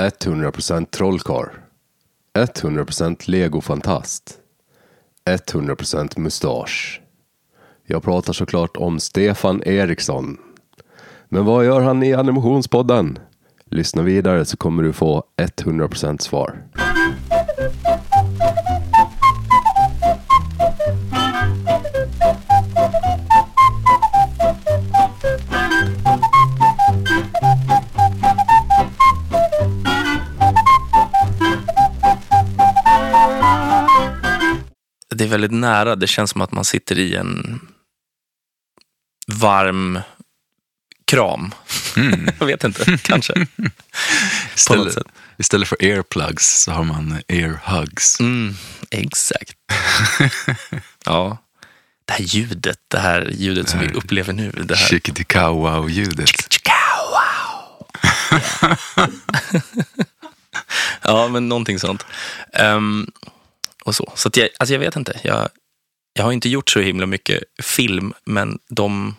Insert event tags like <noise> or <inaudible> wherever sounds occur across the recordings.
100% trollkarl. 100% legofantast. 100% mustasch. Jag pratar såklart om Stefan Eriksson. Men vad gör han i animationspodden? Lyssna vidare så kommer du få 100% svar. Det är väldigt nära. Det känns som att man sitter i en varm kram. <laughs> Jag vet inte, <laughs> kanske. Istället, istället för earplugs så har man earhugs. Mm, exakt. <laughs> ja. Det här ljudet, det här ljudet som vi upplever nu. Det här. Chickadee-cow-wow-ljudet. Wow. ja, men någonting sånt. Ehm, och så. Så jag, alltså jag vet inte. Jag, jag har inte gjort så himla mycket film, men de,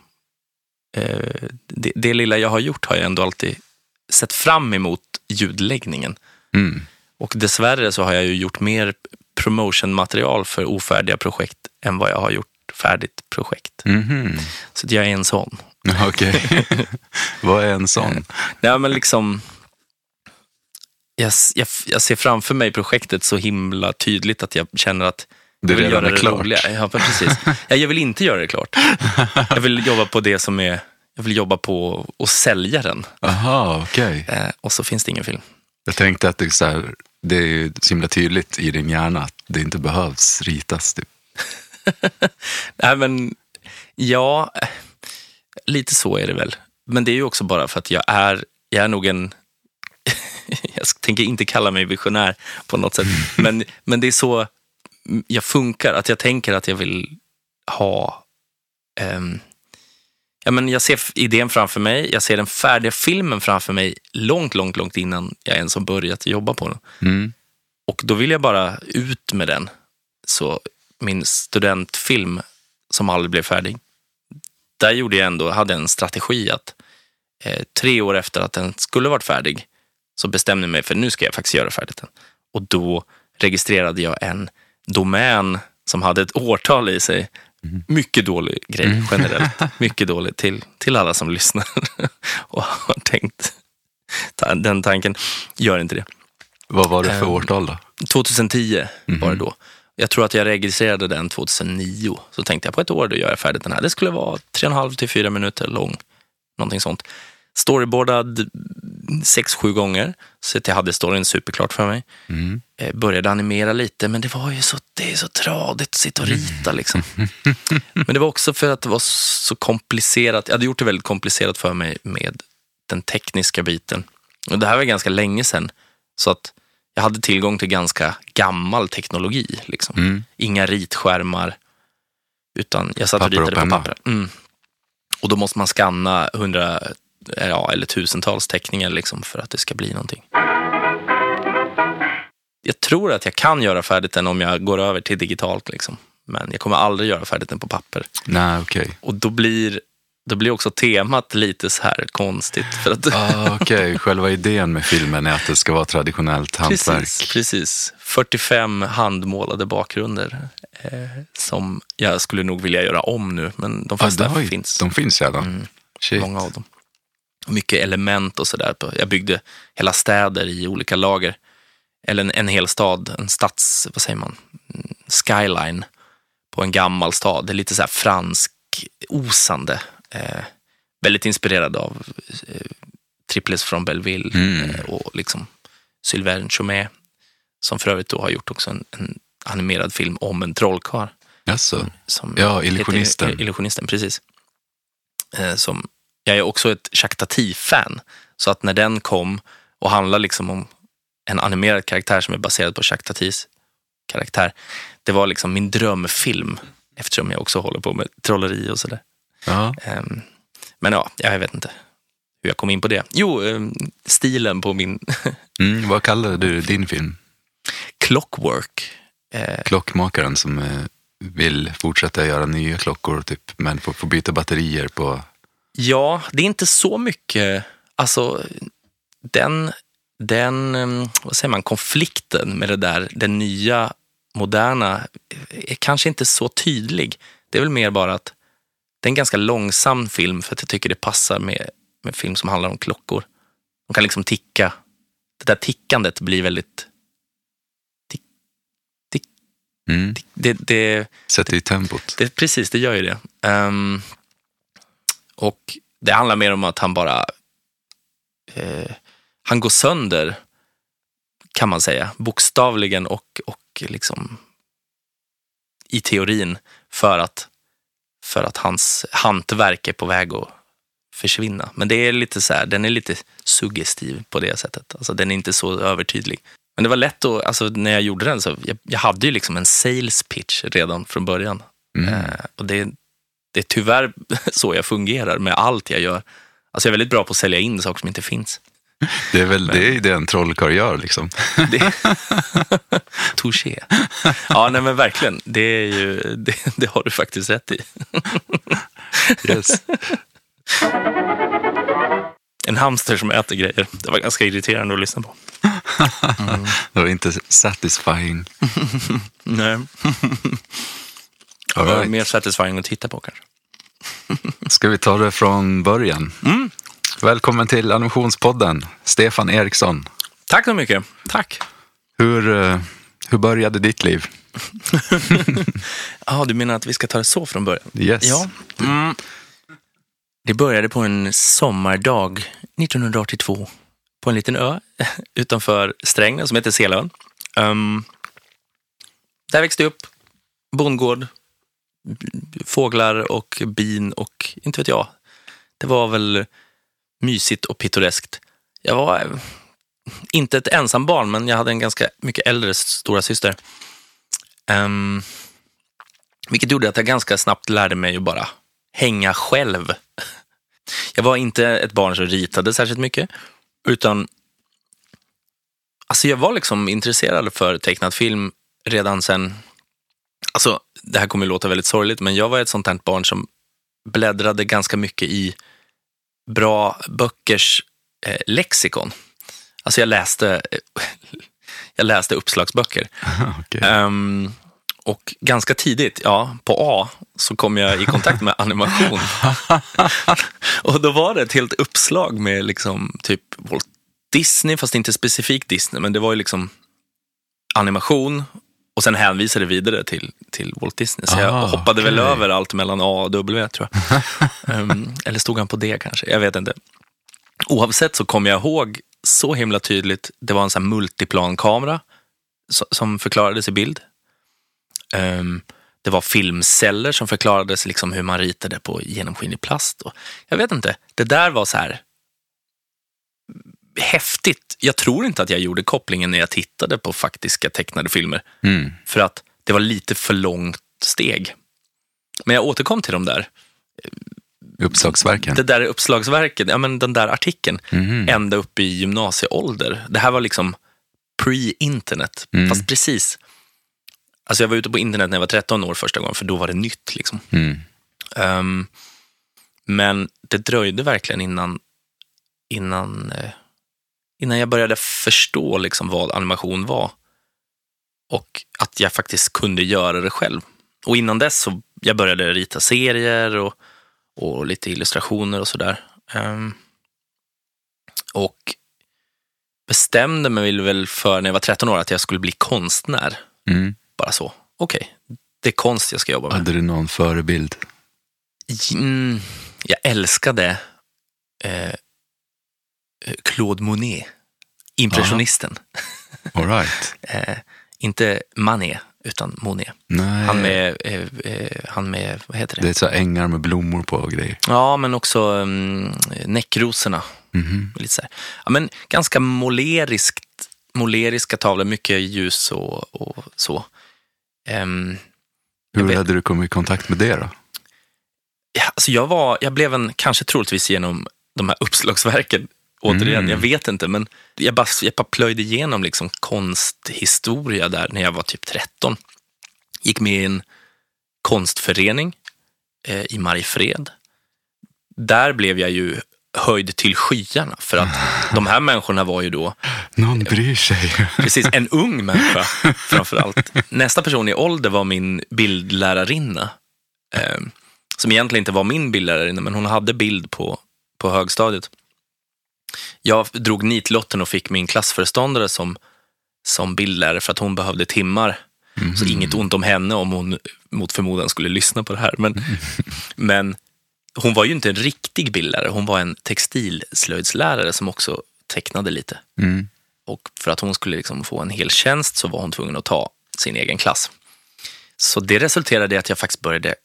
eh, det, det lilla jag har gjort har jag ändå alltid sett fram emot ljudläggningen. Mm. Och dessvärre så har jag ju gjort mer promotionmaterial för ofärdiga projekt än vad jag har gjort färdigt projekt. Mhm. Så att jag är en sån. <laughs> Okej. <laughs> Vad är en sån? Nej, men liksom... Jag, jag, jag ser framför mig projektet så himla tydligt att jag känner att Det jag vill göra det klart. roliga. Ja, precis. <laughs> Ja, jag vill inte göra det klart. Jag vill jobba på det som är... Jag vill jobba på att sälja den. Aha, okej. Eh, och så finns det ingen film. Jag tänkte att det är, så här, det är ju så himla tydligt i din hjärna att det inte behövs ritas. Typ. <laughs> Nej, men ja, eh, lite så är det väl. Men det är ju också bara för att jag är, jag är nog en... <laughs> jag tänker inte kalla mig visionär på något sätt, men, men det är så jag funkar. Att jag tänker att jag vill ha... ehm, ja, men jag ser idén framför mig, jag ser den färdiga filmen framför mig långt, långt, långt innan jag ens har börjat jobba på den. Mm. Och då vill jag bara ut med den. Så min studentfilm som aldrig blev färdig, där gjorde jag ändå, hade en strategi att eh, tre år efter att den skulle varit färdig så bestämde jag mig för nu ska jag faktiskt göra färdigt den. Och då registrerade jag en domän som hade ett årtal i sig. Mycket dålig grej generellt. <laughs> Mycket dålig till, till alla som lyssnar <laughs> och har tänkt den tanken. Gör inte det. Vad var det för Ehm, årtal då? 2010 var det Mhm. då. Jag tror att jag registrerade den 2009. Så tänkte jag på ett år då gör jag färdigt den här. Det skulle vara 3,5 till 4 minuter lång. Någonting sånt. Storyboardad 6-7 gånger. Så att jag hade storyn superklart för mig. Mm. Eh, började animera lite, men det var ju så, det är så tradigt att sitta och rita. Liksom. <laughs> men det var också för att det var så komplicerat. Jag hade gjort det väldigt komplicerat för mig med den tekniska biten. Och det här var ganska länge sedan. Så att jag hade tillgång till ganska gammal teknologi. Liksom. Mm. Inga ritskärmar, utan jag satt och Papper och ritade på penna. papper. Mm. Och då måste man scanna hundra ja, eller tusentals teckningar liksom, för att det ska bli någonting. Jag tror att jag kan göra färdigt den om jag går över till digitalt. Liksom. Men jag kommer aldrig göra färdigt den på papper. Nej, okej. Och då blir, då blir också temat lite så här konstigt. För att, Ah, okej. Själva idén med filmen är att det ska vara traditionellt hantverk. Precis, precis. 45 handmålade bakgrunder eh, som jag skulle nog vilja göra om nu, men de Ah, flesta oj, finns. De finns redan? Mm, många av dem. Mycket element och sådär. Jag byggde hela städer i olika lager. Eller en, en hel stad, en stads, vad säger man, skyline på en gammal stad. Det är lite så här fransk osande. Eh, väldigt inspirerad av eh, Triples från Belleville Mm. eh, och liksom Sylvain Chomet som för övrigt då har gjort också en, en animerad film om en trollkarl. Som Ja, heter- Illusionisten. Illusionisten, precis. Eh, som, jag är också ett Jacques Tati-fan. Så att när den kom och handlar liksom om en animerad karaktär som är baserad på Jacques Tatis karaktär. Det var liksom min drömfilm. Eftersom jag också håller på med trolleri och sådär. Ja. Ehm, men ja, jag vet inte hur jag kom in på det. Jo, ehm, stilen på min <laughs> Mm, vad kallade du din film? Clockwork. Eh, Klockmakaren som eh, vill fortsätta göra nya klockor typ, men får, får byta batterier på... Ja, det är inte så mycket. Alltså, den, den, eh, vad säger man, konflikten med det där, den nya, moderna, är kanske inte så tydlig. Det är väl mer bara att det är en ganska långsam film för att jag tycker det passar med, med film som handlar om klockor. De kan liksom ticka. Det där tickandet blir väldigt... Tick, tick, Mm. tick. Det, det, Sätter i tempot. det, precis, det gör ju det. Ehm, och det handlar mer om att han bara... eh, han går sönder, kan man säga. Bokstavligen och, och liksom i teorin för att, för att hans hantverk är på väg att försvinna. Men det är lite så här, den är lite suggestiv på det sättet. Alltså, den är inte så övertydlig. Men det var lätt att, alltså, när jag gjorde den så, jag, jag hade ju liksom en sales pitch redan från början. Mm. Eh, och det, det är tyvärr <laughs> så jag fungerar med allt jag gör. Alltså jag är väldigt bra på att sälja in saker som inte finns. Det är väl det, är det en trollkarl gör liksom. <laughs> Det... <laughs> Touché. Ja, nej men verkligen. Det, är ju, det, det har du faktiskt rätt i. Yes. En hamster som äter grejer. Det var ganska irriterande att lyssna på. Det var inte satisfying. Nej. All right. mer satisfying att titta på kanske. <laughs> Ska vi ta det från början? Mm. Välkommen till Animationspodden, Stefan Eriksson. Tack så mycket. Tack. Hur, eh, hur började ditt liv? <laughs> Ja, du menar att vi ska ta det så från början? Yes. Ja. Mm. Det började på en sommardag 1982 på en liten ö <laughs> utanför Strängnäs som heter Selön. Um, där växte jag upp, bondgård, fåglar och bin och inte vet jag. Det var väl mysigt och pittoreskt. Jag var eh, inte ett ensam barn, men jag hade en ganska mycket äldre stora syster. Um, vilket gjorde att jag ganska snabbt lärde mig att bara hänga själv. <laughs> Jag var inte ett barn som ritade särskilt mycket, utan alltså jag var liksom intresserad för tecknad film redan sen, alltså det här kommer att låta väldigt sorgligt, men jag var ett sånt här barn som bläddrade ganska mycket i bra böckers eh, lexikon. Alltså jag läste, jag läste uppslagsböcker. <laughs> Okej. Ehm, och ganska tidigt, ja, på A, så kom jag i kontakt med animation. <laughs> och då var det ett helt uppslag med liksom typ Walt Disney, fast inte specifikt Disney, men det var ju liksom animation och sen hänvisade det vidare till, till Walt Disney. Så jag Ah, hoppade väl okej. över allt mellan A och W, tror jag. <laughs> Ehm, eller stod han på D kanske? Jag vet inte. Oavsett så kommer jag ihåg så himla tydligt, det var en sån här multiplankamera so- som förklarades i bild. Ehm, det var filmceller som förklarades liksom hur man ritade på genomskinlig plast. Och jag vet inte, det där var så här häftigt. Jag tror inte att jag gjorde kopplingen när jag tittade på faktiska tecknade filmer. Mm. För att det var lite för långt steg. Men jag återkom till de där. Uppslagsverken. Det där uppslagsverket, ja men den där artikeln, Mhm. ända upp i gymnasieålder. Det här var liksom pre-internet, Mm. fast precis. Alltså jag var ute på internet när jag var 13 år första gången, för då var det nytt. Liksom. Mm. Ehm, men det dröjde verkligen innan, innan, eh, innan jag började förstå liksom vad animation var. Och att jag faktiskt kunde göra det själv. Och innan dess så jag började rita serier och, och lite illustrationer och sådär. Ehm, och bestämde mig väl för när jag var 13 år att jag skulle bli konstnär. Mm. Bara så. Okej, det är konst jag ska jobba med. Hade du någon förebild? Mm, jag älskade eh, Claude Monet, impressionisten. All right. <laughs> Eh, inte Manet, utan Monet. Nej, Han med, eh, eh, han med, vad heter det? det är så ängar med blommor på och grejer. Ja, men också um, näckrosorna. Mhm. Lite så här. Ja, men ganska måleriskt, måleriska tavlor, mycket ljus och, och så. Jag Hur hade du kommit i kontakt med det då? ja, alltså jag, var, jag blev en, kanske troligtvis genom de här uppslagsverken, återigen, Mm. jag vet inte, men jag bara, jag bara plöjde igenom liksom konsthistoria där när jag var typ 13. Gick med i en konstförening eh, i Mariefred. Där blev jag ju höjd till skyarna. För att <laughs> de här människorna var ju då Någon bryr sig. <laughs> Precis, en ung människa <laughs> framför allt. Nästa person i ålder var min bildlärarinna. Eh, som egentligen inte var min bildlärarinna, men hon hade bild på, på högstadiet. Jag drog nitlotten och fick min klassföreståndare som, som bildlärare för att hon behövde timmar. Så inget ont om henne om hon mot förmodan skulle lyssna på det här. Men, <laughs> men hon var ju inte en riktig bildlärare, hon var en textilslöjdslärare som också tecknade lite. Mm. Och för att hon skulle liksom få en hel tjänst så var hon tvungen att ta sin egen klass. Så det resulterade i att jag faktiskt började,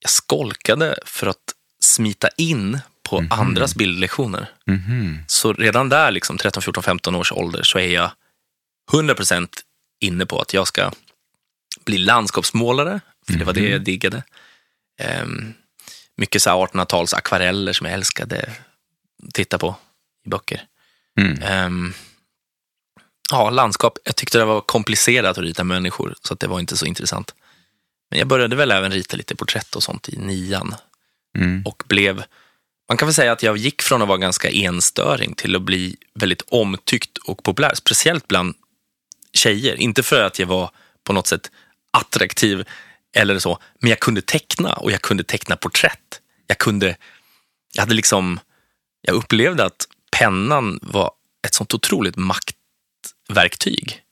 jag skolkade för att smita in på andras bildlektioner. Mhm. Så redan där, liksom 13, 14, 15 års ålder, så är jag 100% inne på att jag ska bli landskapsmålare, för det var det jag diggade. Ehm, mycket så här 1800-tals akvareller som jag älskade titta på i böcker. Mm. Ehm, ja, landskap. Jag tyckte det var komplicerat att rita människor, så att det var inte så intressant. Men jag började väl även rita lite porträtt och sånt i nian Mm. och blev, man kan väl säga att jag gick från att vara ganska enstöring till att bli väldigt omtyckt och populär, speciellt bland tjejer. Inte för att jag var på något sätt attraktiv eller så, men jag kunde teckna och jag kunde teckna porträtt. Jag kunde, jag hade liksom, jag upplevde att pennan var ett sånt otroligt maktverktyg.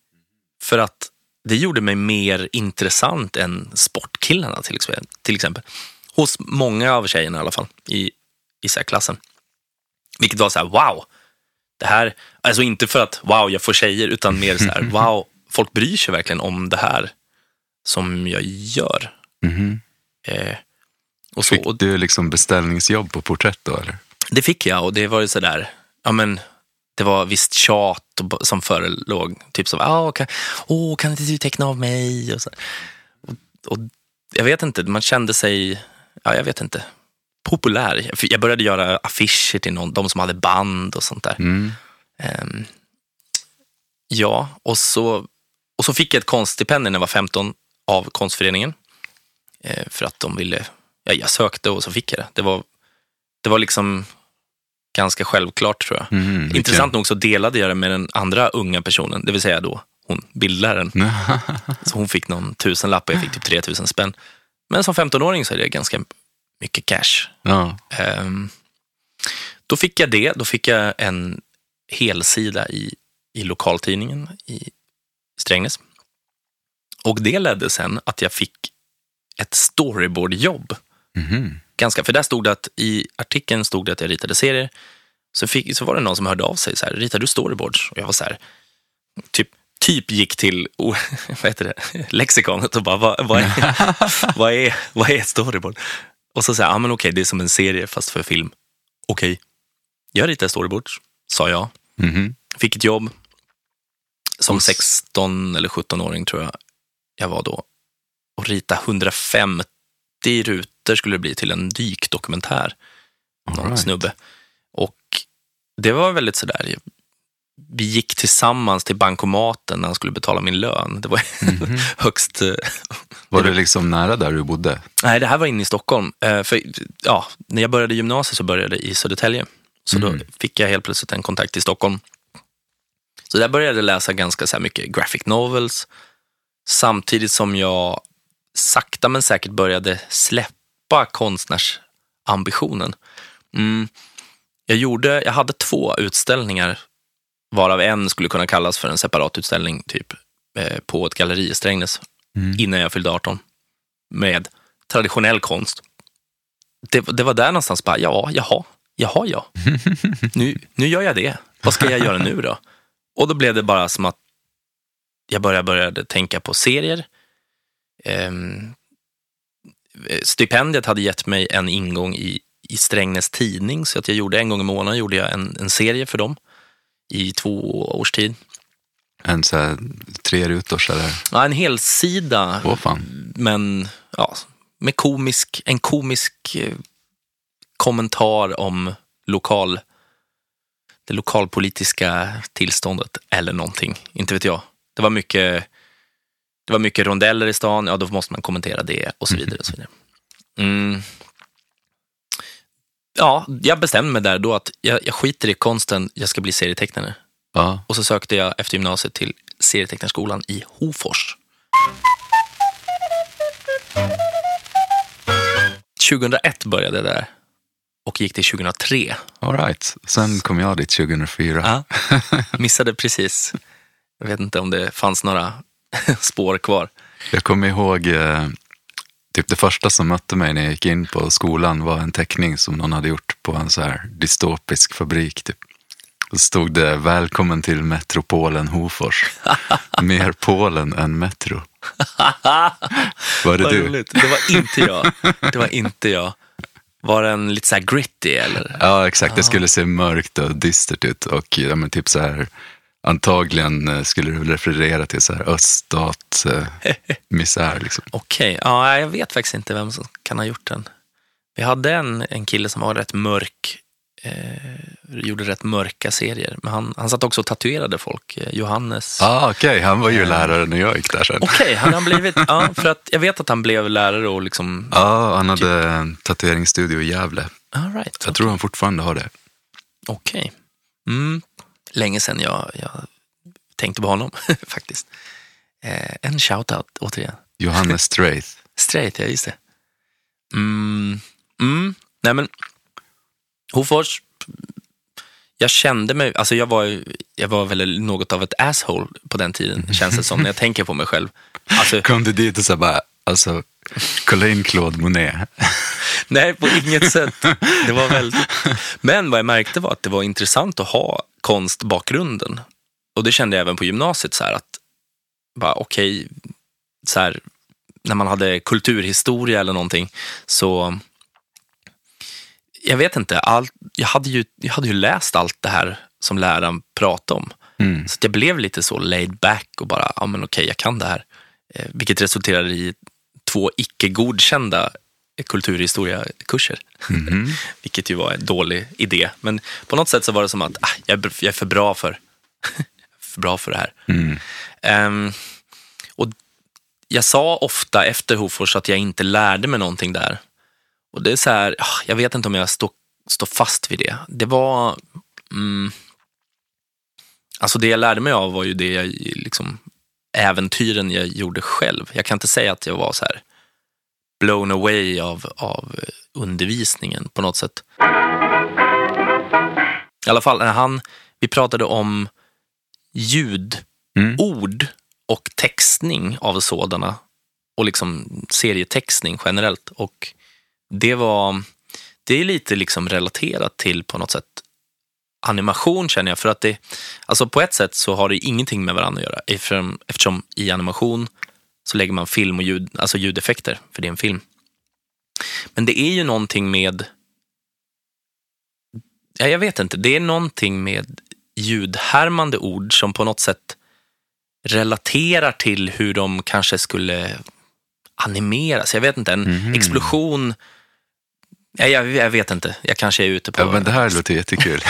För att det gjorde mig mer intressant än sportkillarna till exempel. Hos många av tjejerna i alla fall, i, i så här klassen. Vilket var så här, wow. Det här, alltså inte för att wow, jag får tjejer, utan mer så här, <laughs> wow, folk bryr sig verkligen om det här som jag gör. Mhm. Eh, och så, Fick du liksom beställningsjobb på porträtt då eller? det fick jag och det var ju sådär, ja men det var visst tjat som förelåg. Typ som, ah, kan, oh, kan inte du teckna av mig? Och, så. Och, och jag vet inte, man kände sig, ja jag vet inte, populär. Jag- började göra affischer till någon, de som hade band och sånt där. Mm. Ehm, ja, och så, och så fick jag ett konststipendium när jag var 15 av konstföreningen. Eh, för att de ville, ja, jag sökte och så fick jag det. Det var, det var liksom ganska självklart tror jag. Vilken- Intressant nog så delade jag det med den andra unga personen, det vill säga då hon, bildläraren. <laughs> Så hon fick någon tusenlapp och jag fick typ 3000 spänn. Men som 15-åring så är det ganska mycket cash. ja. Ehm, då fick jag det. Då fick jag en helsida i, i lokaltidningen i Strängnäs. Och det ledde sen att jag fick ett storyboardjobb. Mhm. Ganska, för där stod det att i artikeln stod det att jag ritade serier. Så, fick, så var det någon som hörde av sig så här, ritar du storyboards? Och jag var så här, typ, typ gick till oh, <laughs> vad heter det, <laughs> lexikonet och bara, vad, vad, är, <laughs> vad, är, vad är ett storyboard? Och så säger jag, ah, men okej, det är som en serie fast för film. Okej, jag ritar storyboards, sa jag. Mhm. Fick ett jobb som Hos- 16 eller 17-åring tror jag jag var då. Och rita 150 rutor skulle det bli till en dykdokumentär. Någon All right. snubbe. Och det var väldigt sådär, vi gick tillsammans till bankomaten när han skulle betala min lön. Det var Mhm. <laughs> högst... eh, Var det liksom nära där du bodde? Nej, det här var inne i Stockholm. Eh, För, ja, när jag började gymnasiet så började jag i Södertälje. Så Mm. då fick jag helt plötsligt en kontakt i Stockholm. Så där började jag läsa ganska så mycket graphic novels. Samtidigt som jag sakta men säkert började släppa konstnärsambitionen. Mm. Jag, gjorde, jag hade två utställningar, varav en skulle kunna kallas för en separat utställning typ, eh, på ett galleri i Strängnäs Mm. innan jag fyllde 18 med traditionell konst. Det, det var där någonstans bara, ja, jaha, jaha, ja. <laughs> Nu, nu gör jag det. Vad ska jag göra nu då? Och då blev det bara som att jag började, började tänka på serier. Ehm, stipendiet hade gett mig en ingång i, i Strängnäs tidning, så att jag gjorde en gång i månaden gjorde jag en, en serie för dem i två års tid. En så här tre rutors eller? Ja, en hel sida Åh fan. men ja, med komisk, en komisk eh, kommentar om lokal, det lokalpolitiska tillståndet eller någonting. Inte vet jag. Det var mycket, det var mycket rondeller i stan, ja då måste man kommentera det och så vidare. Och så vidare. <laughs> Mm. Ja, jag bestämde mig där då att jag, jag skiter i konsten, jag ska bli serietecknare. Ja. Och så sökte jag efter gymnasiet till serietecknarskolan i Hofors. 2001 började jag där och gick till 2003. All right. Sen kom jag dit 2004. Ja, <laughs> missade precis. Jag vet inte om det fanns några <laughs> spår kvar. Jag kommer ihåg, eh, typ det första som mötte mig när jag gick in på skolan var en teckning som någon hade gjort på en så här dystopisk fabrik. Typ. Då stod det Välkommen till metropolen Hofors. <laughs> Mer Polen än metro. Var det Vad du? roligt. Det var inte jag. Det var inte jag. Var den lite så här gritty eller? Ja, exakt. Det skulle se mörkt och dystert ut. Och ja, typ så här, antagligen eh, skulle väl referera till så här öststat eh. <laughs> Liksom. Okej, ja, jag vet faktiskt inte vem som kan ha gjort den. Vi hade en, en kille som var rätt mörk, eh, gjorde rätt mörka serier. Men han, han satt också och tatuerade folk, eh, Johannes. Ah, Okej, han var ju lärare när jag gick där sen. Okej, han har blivit, <laughs> ja, för att jag vet att han blev lärare och liksom, Ja, han hade en tatueringsstudio i Gävle. all right, Jag tror han fortfarande har det. okej. Mm. Länge sedan jag, jag tänkte på honom <laughs> faktiskt. Eh, en shout-out återigen. Johannes <laughs> Straith. Straight, ja just det. Mm, mm, nej men, Hofors, jag kände mig, alltså jag var, jag var väl något av ett asshole på den tiden, känns det som, när jag <laughs> tänker på mig själv. Alltså, Kom du dit och så bara, alltså, kolla in Claude Monet. <laughs> nej, på inget sätt. Det var väldigt... Men vad jag märkte var att det var intressant att ha konstbakgrunden. Och det kände jag även på gymnasiet, så här att, bara okej, så här, när man hade kulturhistoria eller någonting, så jag vet inte, allt, jag, hade ju, jag hade ju läst allt det här som läraren pratade om. Mm. Så jag blev lite så laid back och bara, ja men okej, jag kan det här. Eh, vilket resulterade i två icke godkända kulturhistoriekurser. Mhm. <laughs> vilket ju var en dålig idé. Men på något sätt så var det som att ah, jag, är, för bra för, <laughs> för bra för det här. Mm. Ehm, och jag sa ofta efter Hofors att jag inte lärde mig någonting där. Och det är så här, ah, jag vet inte om jag står, står fast vid det. Det var, mm, alltså det jag lärde mig av var ju det jag, liksom, äventyren jag gjorde själv. Jag kan inte säga att jag var så här blown away av, av eh, undervisningen på något sätt. I alla fall, när han, vi pratade om ljud Mm. ord och textning av sådana och liksom serietextning generellt. Och det var, det är lite liksom relaterat till på något sätt animation känner jag. För att det, alltså på ett sätt så har det ingenting med varandra att göra. Eftersom, eftersom i animation så lägger man film och ljud, alltså ljudeffekter, för det är en film. Men det är ju någonting med, ja, jag vet inte, det är någonting med ljudhärmande ord som på något sätt relaterar till hur de kanske skulle animeras. Jag vet inte, en Mhm. explosion. Ja, jag, jag vet inte, jag kanske är ute på... Ja, men det här låter jättekul.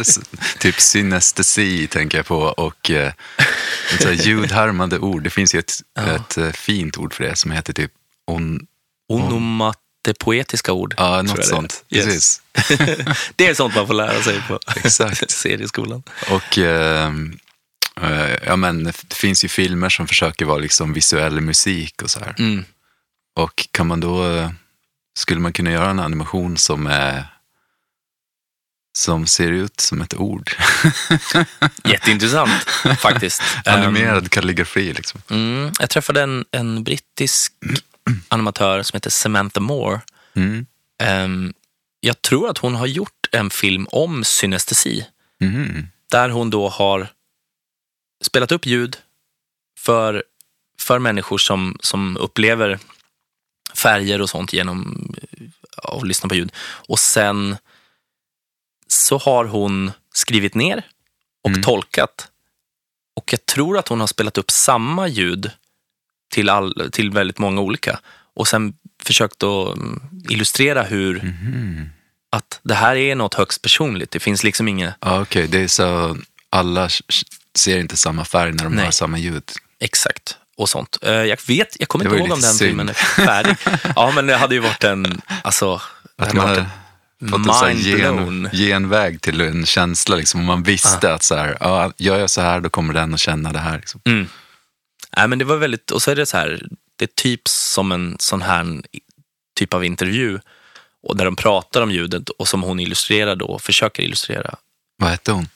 <laughs> typ synestesi tänker jag på och eh, så här <laughs> ljudhärmande ord. Det finns ju ett, Ja. ett eh, fint ord för det som heter typ on... Onomatopoetiska ord. Ja, något jag det sånt. Yes. <laughs> Det är sånt man får lära sig på Exakt. serieskolan. Och ehm, eh, ja, men det finns ju filmer som försöker vara liksom visuell musik och så här. Mm. Och kan man då, eh, skulle man kunna göra en animation som är som ser ut som ett ord. <laughs> Jätteintressant faktiskt. <laughs> Animerad kalligrafi liksom. Mm, jag träffade en, en brittisk <clears throat> animatör som heter Samantha Moore. Mm. Ehm, jag tror att hon har gjort en film om synestesi. Mhm. Där hon då har spelat upp ljud för, för människor som, som upplever färger och sånt genom eh, att lyssna på ljud. Och sen så har hon skrivit ner och Mm. tolkat. Och jag tror att hon har spelat upp samma ljud till, all, till väldigt många olika. Och sen försökt att mm, illustrera hur Mhm. att det här är något högst personligt. Det finns liksom inget okej. Det är så alla ser inte samma färg när de Nej. har samma ljud. Exakt. Och sånt. Eh, Jag vet, jag kommer inte ihåg om den lite filmen är färdig. <laughs> Ja, men det hade ju varit en, alltså, det hade man varit en fått en sån gen, genväg till en känsla. Liksom. Om man visste att så här, ja, gör jag så här då kommer den att känna det här. Liksom. Mm. Nej, men det var väldigt, och så är det så här, det är typ som en sån här typ av intervju och där de pratar om ljudet och som hon illustrerar då, försöker illustrera. Vad hette hon?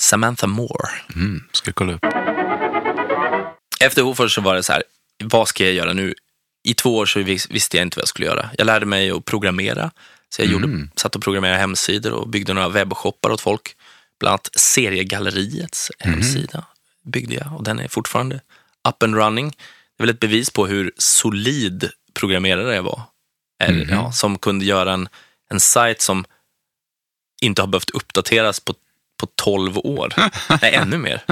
Samantha Moore. Mm, ska jag kolla upp. Efter Hofors så var det så här, vad ska jag göra nu? I två år så vis- visste jag inte vad jag skulle göra. Jag lärde mig att programmera. Så jag gjorde, satt och programmerade hemsidor och byggde några webbshoppar åt folk. Bland annat Seriegalleriets hemsida byggde jag och den är fortfarande up and running. Det är väl ett bevis på hur solid programmerare jag var. Eller, ja, som kunde göra en, en sajt som inte har behövt uppdateras på, på 12 år. <laughs> Nej, ännu mer.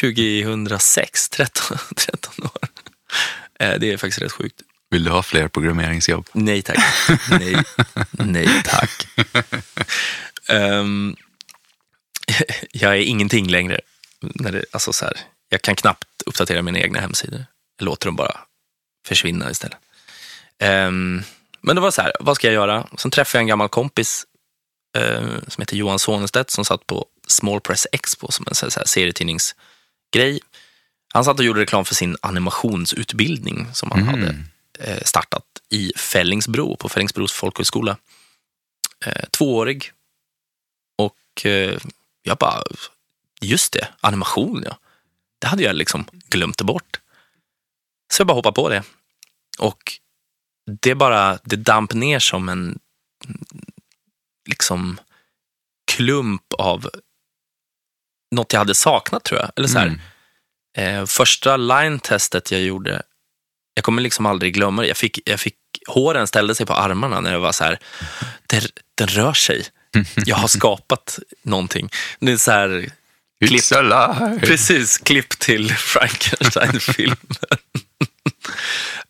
2006, 13, 13 år. Eh, Det är faktiskt rätt sjukt. Vill du ha fler programmeringsjobb? Nej tack. Nej, Nej tack. Ehm, <laughs> jag är ingenting längre. När det, alltså så här, jag kan knappt uppdatera mina egna hemsidor. Jag låter dem bara försvinna istället. Ehm, men det var så här, vad ska jag göra? Sen träffade jag en gammal kompis som heter Johan Sonestedt som satt på Small Press Expo som en så här serietidningsgrej. Han satt och gjorde reklam för sin animationsutbildning som han hade eh, startat i Fällingsbro, på Fällingsbros folkhögskola. Eh, tvåårig. Och eh, jag bara, just det, animation ja. Det hade jag liksom glömt bort. Så jag bara hoppade på det. Och det bara, det damp ner som en liksom klump av något jag hade saknat tror jag. Eller så här, Mm. eh, första line-testet jag gjorde, jag kommer liksom aldrig glömma det. Jag fick, jag fick, håren ställde sig på armarna när jag var så här, det, den rör sig. Jag har <laughs> skapat någonting. Det är så här, klipp, It's alive! precis, klipp till Frankenstein-filmen. <laughs>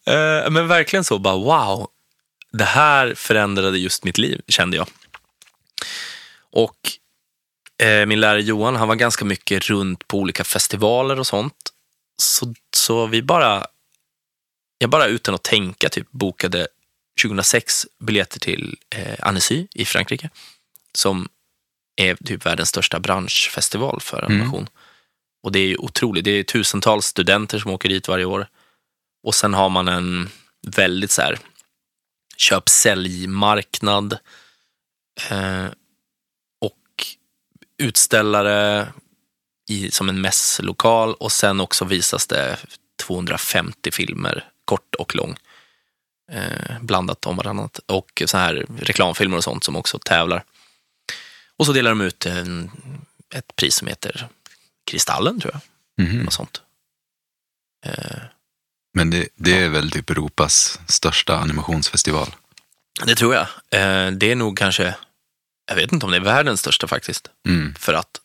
Eh, Men verkligen så, bara wow, det här förändrade just mitt liv, kände jag. Och eh, min lärare Johan, han var ganska mycket runt på olika festivaler och sånt. Så, så vi bara, jag bara utan att tänka typ bokade 2006 biljetter till eh, Annecy i Frankrike, som är typ världens största branschfestival för animation. Och det är ju otroligt. Det är tusentals studenter som åker dit varje år. Och sen har man en väldigt så här köp-sälj-marknad. Eh, utställare i, som en mässlokal och sen också visas det 250 filmer, kort och lång. Eh, blandat om varannat. Och så här reklamfilmer och sånt som också tävlar. Och så delar de ut en, ett pris som heter Kristallen, tror jag. Mhm. Något sånt. Eh, Men det, det är väl typ Europas största animationsfestival. det tror jag. Eh, det är nog kanske, jag vet inte om det är världens största faktiskt. Mm. För att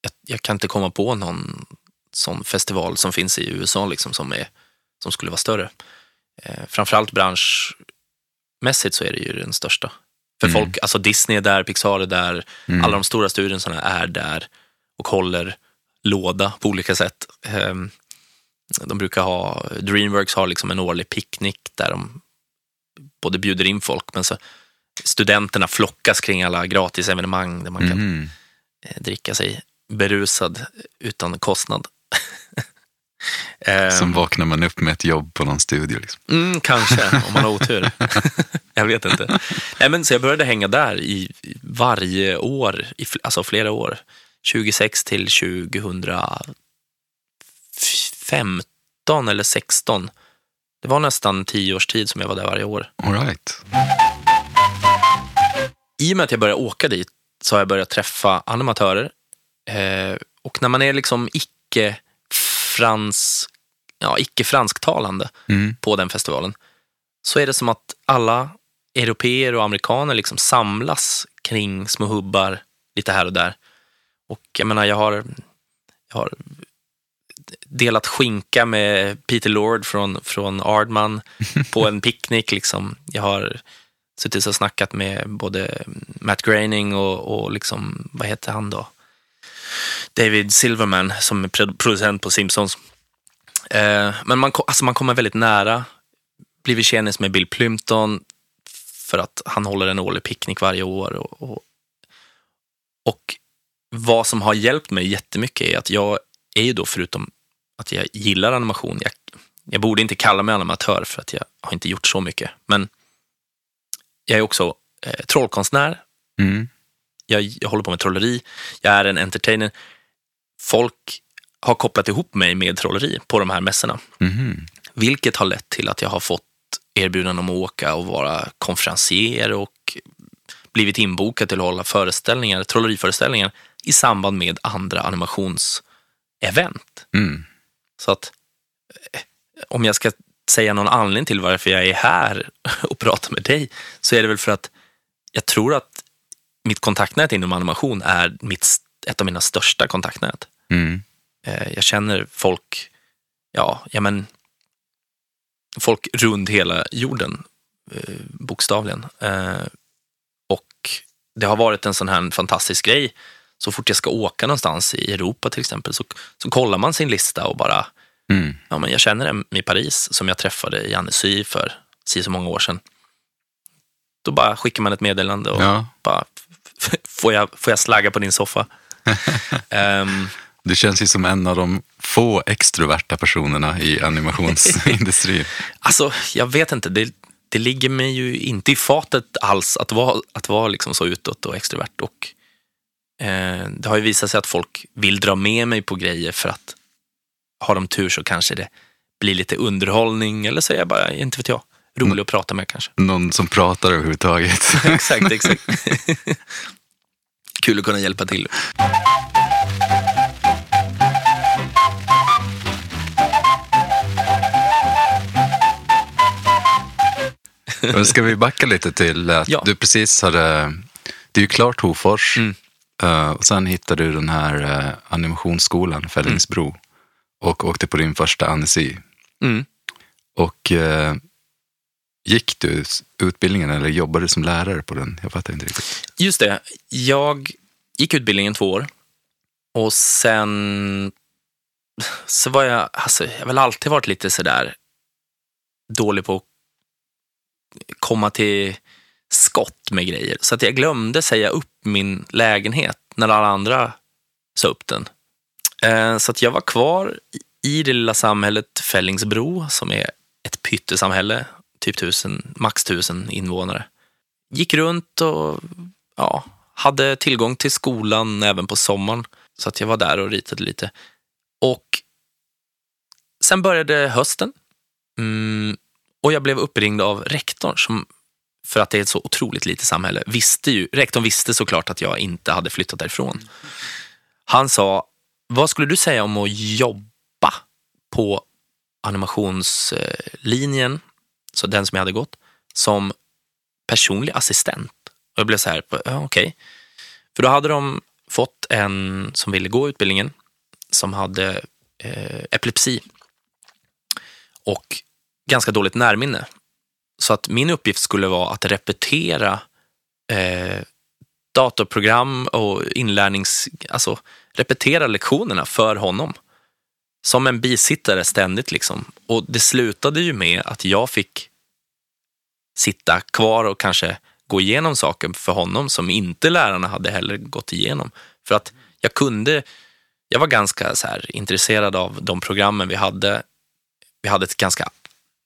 jag, jag kan inte komma på någon sån festival som finns i USA liksom, som, är, som skulle vara större. Eh, framförallt branschmässigt så är det ju den största. För Mm. folk, alltså Disney är där, Pixar är där, Mm. alla de stora studierna är där och håller låda på olika sätt. Ehm, De brukar ha, Dreamworks har liksom en årlig picknick där de både bjuder in folk, men så studenterna flockas kring alla gratis evenemang där man kan Mhm. eh, dricka sig berusad utan kostnad. <laughs> Ehm, Som vaknar man upp med ett jobb på någon studio. Liksom. Mm, kanske, om man har otur. <laughs> jag vet inte. Nej, men, så jag började hänga där i varje år, i, alltså flera år. 26 till 2015 eller 16. Det var nästan tio års tid som jag var där varje år. All right. I och med att jag började åka dit så har jag börjat träffa animatörer. Eh, och när man är liksom icke frans, ja, icke fransktalande Mm. på den festivalen så är det som att alla europeer och amerikaner liksom samlas kring små hubbar lite här och där. Och jag menar, jag har, jag har delat skinka med Peter Lord från, från Ardman <laughs> på en picknick. Liksom. Jag har suttit och snackat med både Matt Groening och, och liksom, vad heter han då? David Silverman som är producent på Simpsons. Eh, men man, alltså man kommer väldigt nära. Blivit tjenis med Bill Plympton. för att han håller en årlig picknick varje år. Och, och, och vad som har hjälpt mig jättemycket är att jag är ju då, förutom att jag gillar animation, jag, jag borde inte kalla mig animatör för att jag har inte gjort så mycket, men jag är också eh, trollkonstnär. Mm. Jag, jag håller på med trolleri. Jag är en entertainer. Folk har kopplat ihop mig med trolleri på de här mässorna. Mhm. Vilket har lett till att jag har fått erbjudanden om att åka och vara konferencier och blivit inbokad till att hålla föreställningar, trolleriföreställningar i samband med andra animationsevent. Mm. Så att eh, om jag ska säga någon anledning till varför jag är här <laughs> och pratar med dig så är det väl för att jag tror att mitt kontaktnät inom animation är mitt, ett av mina största kontaktnät. Mm. Eh, Jag känner folk, ja, ja men, folk runt hela jorden, eh, bokstavligen. Eh, Och det har varit en sån här fantastisk grej. Så fort jag ska åka någonstans i Europa till exempel så, så kollar man sin lista och bara, Mm. ja men jag känner en i Paris som jag träffade i Annecy för si så många år sedan. Då bara skickar man ett meddelande och Ja. bara, <laughs> får jag, får jag slagga på din soffa? <laughs> Ehm, Du känns ju som en av de få extroverta personerna i animationsindustrin. <laughs> Alltså, jag vet inte. Det, det ligger mig ju inte i fatet alls att vara, att vara liksom så utåt och extrovert. Och, eh, det har ju visat sig att folk vill dra med mig på grejer för att har de tur så kanske det blir lite underhållning eller så är jag bara, inte vet jag, rolig att prata med kanske. Någon som pratar överhuvudtaget. <laughs> exakt, exakt. Kul att kunna hjälpa till. Men ska vi backa lite till att Ja. du precis hade, det är ju klart Hofors Mm. eh, och sen hittade du den här eh, animationsskolan Fällingsbro och åkte på din första Annecy. Mm. Och eh, gick du utbildningen eller jobbade du som lärare på den? Jag fattar inte riktigt. Just det. Jag gick utbildningen två år och sen så var jag, alltså, jag har väl alltid varit lite sådär dålig på att komma till skott med grejer. Så att jag glömde säga upp min lägenhet när alla andra sa upp den. Eh, så att jag var kvar i det lilla samhället Fällingsbro som är ett pyttesamhälle, typ tusen, max tusen invånare. Gick runt och ja, hade tillgång till skolan även på sommaren. Så att jag var där och ritade lite. Och sen började hösten. Mm, och jag blev uppringd av rektorn som, för att det är ett så otroligt litet samhälle, visste ju, rektorn visste såklart att jag inte hade flyttat därifrån. Han sa, vad skulle du säga om att jobba på animationslinjen, så den som jag hade gått, som personlig assistent? Och jag blev så här, ja, okej. För då hade de fått en som ville gå utbildningen som hade eh, epilepsi och ganska dåligt närminne. Så att min uppgift skulle vara att repetera eh, datorprogram och inlärnings... Alltså repetera lektionerna för honom. Som en bisittare ständigt liksom. Och det slutade ju med att jag fick sitta kvar och kanske gå igenom saker för honom som inte lärarna hade heller gått igenom. För att jag kunde, jag var ganska så här intresserad av de programmen vi hade. Vi hade ett ganska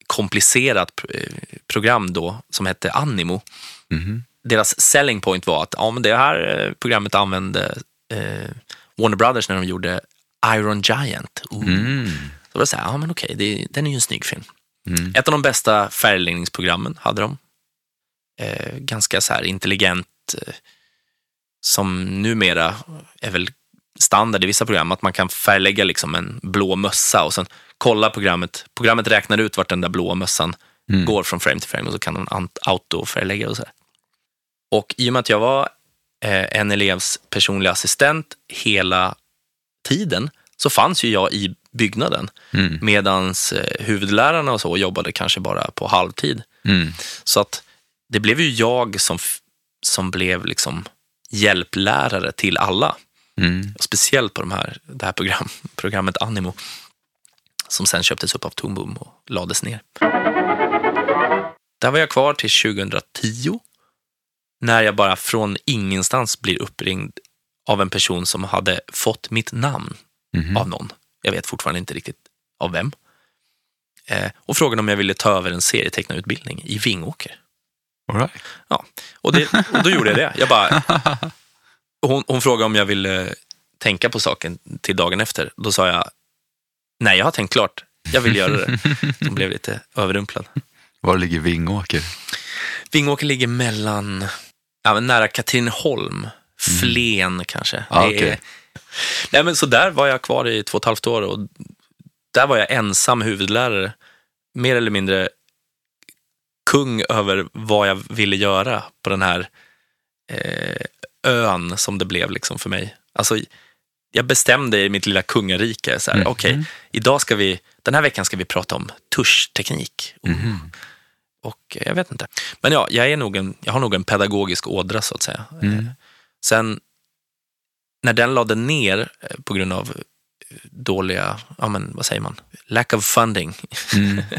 komplicerat eh, program då som hette Animo. Mhm. Deras selling point var att ja, men det här eh, programmet använde eh, Warner Brothers när de gjorde Iron Giant. Ooh. Mm. Så var det så här, ja men okej, det, den är ju en snygg film. Mm. Ett av de bästa färgläggningsprogrammen hade de. Eh, ganska så här intelligent, eh, som numera är väl standard i vissa program, att man kan färglägga liksom en blå mössa och sen kolla programmet. Programmet räknar ut vart den där blåa mössan Mm. går från frame till frame och så kan ant- auto-färglägga och så här. Och i och med att jag var eh, en elevs personliga assistent hela tiden så fanns ju jag i byggnaden. Mm. Medans eh, huvudlärarna och så jobbade kanske bara på halvtid. Mm. Så att det blev ju jag som, som blev liksom hjälplärare till alla. Mm. Speciellt på de här, det här program, <laughs> programmet Animo. Som sen köptes upp av Toon Boom och lades ner. Där var jag kvar till 2010. När jag bara från ingenstans blir uppringd av en person som hade fått mitt namn Mhm. av någon. Jag vet fortfarande inte riktigt av vem. Eh, och frågade om jag ville ta över en serietecknarutbildning i Vingåker. All right. Ja, och, det, och då gjorde jag det. Jag bara, <laughs> hon, hon frågade om jag ville tänka på saken till dagen efter. Då sa jag, nej jag har tänkt klart, jag vill göra det. Hon blev lite överrumplad. Var ligger Vingåker? Vingåker ligger mellan, ja, men nära Katrineholm, Flen kanske. Är- okej. Nej, men så där var jag kvar i två och ett halvt år och där var jag ensam huvudlärare. Mer eller mindre kung över vad jag ville göra på den här eh, ön som det blev liksom för mig. Alltså, jag bestämde i mitt lilla kungarike, så här, Mhm. okej, idag ska vi, den här veckan ska vi prata om tuschteknik. Mhm. Och eh, jag vet inte. Men ja, jag, är nog en, jag har nog en pedagogisk ådra så att säga. Mm. Eh, Sen när den lade ner eh, på grund av dåliga, ja men vad säger man, lack of funding. Mm. <laughs>